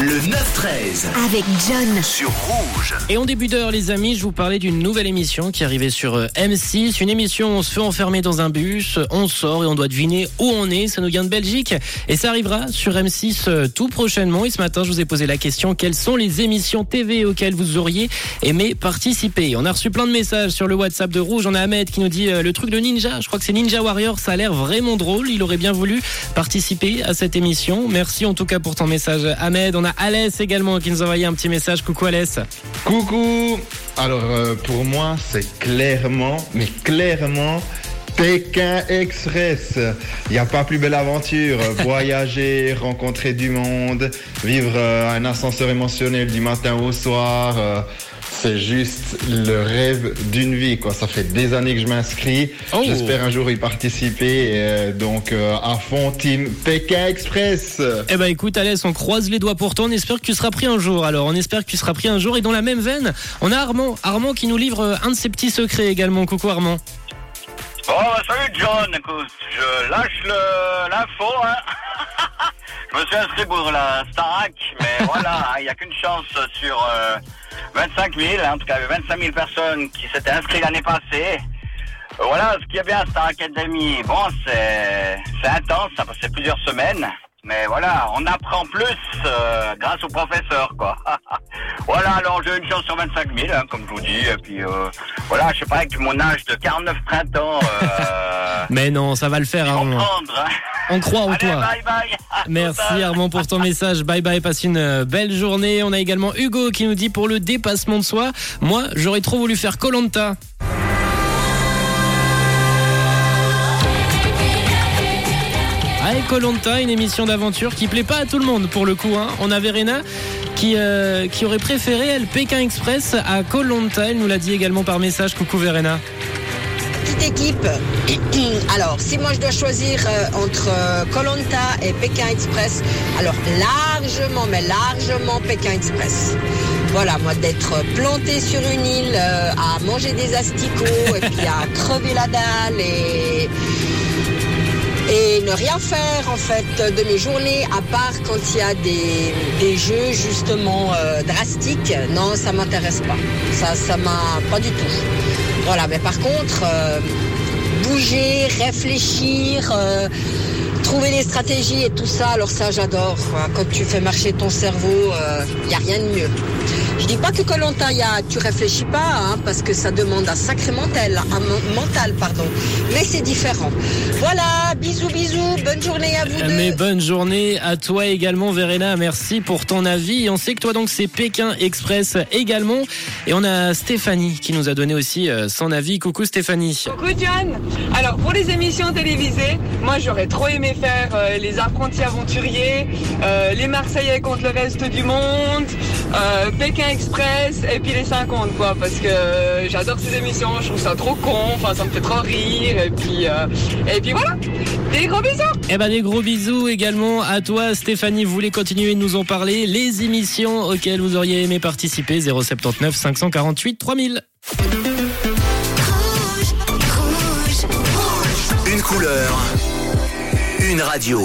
Le 9-13 avec John. sur Rouge. Et en début d'heure, les amis, je vous parlais d'une nouvelle émission qui arrivait sur euh, M6. Une émission où on se fait enfermer dans un bus, on sort et on doit deviner où on est. Ça nous vient de Belgique et ça arrivera sur M6 euh, tout prochainement. Et ce matin, je vous ai posé la question quelles sont les émissions TV auxquelles vous auriez aimé participer? On a reçu plein de messages sur le WhatsApp de Rouge. On a Ahmed qui nous dit euh, le truc de Ninja. Je crois que c'est Ninja Warrior. Ça a l'air vraiment drôle. Il aurait bien voulu participer à cette émission. Merci en tout cas pour ton message, Ahmed. On a Alès également qui nous a envoyé un petit message. Coucou Alès. Coucou Alors euh, pour moi c'est clairement, mais clairement Pékin Express. Il n'y a pas plus belle aventure. Voyager, rencontrer du monde, vivre euh, un ascenseur émotionnel du matin au soir. C'est juste le rêve d'une vie, quoi. Ça fait des années que je m'inscris. Oh. J'espère un jour y participer. euh, donc, euh, à fond, team Pékin Express. Eh ben écoute Alès, on croise les doigts pour toi. On espère que tu seras pris un jour. Alors on espère que tu seras pris un jour. Et dans la même veine, on a Armand. Armand qui nous livre euh, un de ses petits secrets également. Coucou Armand. Bon, bah, salut John, écoute, je lâche le- l'info, hein. Je me suis inscrit pour la Starac, mais voilà, il n'y a qu'une chance sur euh, 25 000, hein. en tout cas, il y avait 25 000 personnes qui s'étaient inscrites l'année passée. Voilà, ce qu'il y a bien à Star Academy, bon, c'est c'est intense, ça passait plusieurs semaines. Mais voilà, on apprend plus euh, grâce au professeur, quoi. voilà, alors j'ai une chance sur 25 000, hein, comme je vous dis. Et puis, euh, voilà, je sais pas, avec mon âge de 49 printemps, euh, Mais non, ça va le faire comprendre. hein. On croit en Allez, toi. bye bye. Merci Armand pour ton message. Bye bye, passe une euh, belle journée. On a également Hugo qui nous dit pour le dépassement de soi, moi j'aurais trop voulu faire Colanta. Allez Colanta, une émission d'aventure qui plaît pas à tout le monde pour le coup. Hein. On a Verena qui, euh, qui aurait préféré elle Pékin Express à Colanta. Elle nous l'a dit également par message. Coucou Verena. Équipe. Alors, si moi je dois choisir euh, entre Colanta et Pékin Express, alors largement, mais largement Pékin Express. Voilà, moi d'être planté sur une île euh, à manger des asticots et puis à crever la dalle et et ne rien faire en fait de mes journées à part quand il y a des, jeux justement euh, drastiques. Non, ça m'intéresse pas. Ça, ça m'a pas du tout. Voilà, mais par contre, euh, bouger, réfléchir, euh, trouver des stratégies et tout ça, alors ça j'adore. Quand tu fais marcher ton cerveau, il n'y a rien de mieux. Je dis pas que Colanta, tu réfléchis pas, hein, parce que ça demande un sacré mental, un mental, pardon. Mais c'est différent. Voilà, bisous, bisous, bonne journée à vous deux. Mais bonne journée à toi également Verena, merci pour ton avis. On sait que toi donc c'est Pékin Express également. Et on a Stéphanie qui nous a donné aussi euh, son avis. Coucou Stéphanie. Coucou John Alors pour les émissions télévisées, moi j'aurais trop aimé faire euh, les apprentis aventuriers, euh, les Marseillais contre le reste du monde, euh, Pékin Express et puis les 50 quoi parce que euh, j'adore ces émissions, je trouve ça trop con, enfin ça me fait trop rire et puis euh, et puis voilà. Des gros bisous Eh ben des gros bisous également à toi Stéphanie. Vous voulez continuer de nous en parler Les émissions auxquelles vous auriez aimé participer 079 548 3000. Rouge, rouge, rouge. Une couleur, une radio.